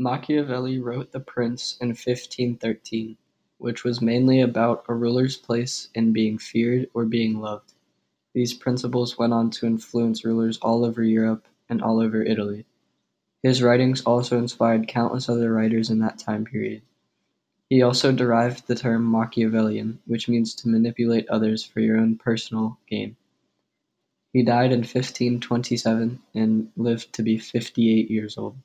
Machiavelli wrote The Prince in 1513, which was mainly about a ruler's place in being feared or being loved. These principles went on to influence rulers all over Europe and all over Italy. His writings also inspired countless other writers in that time period. He also derived the term Machiavellian, which means to manipulate others for your own personal gain. He died in 1527 and lived to be 58 years old.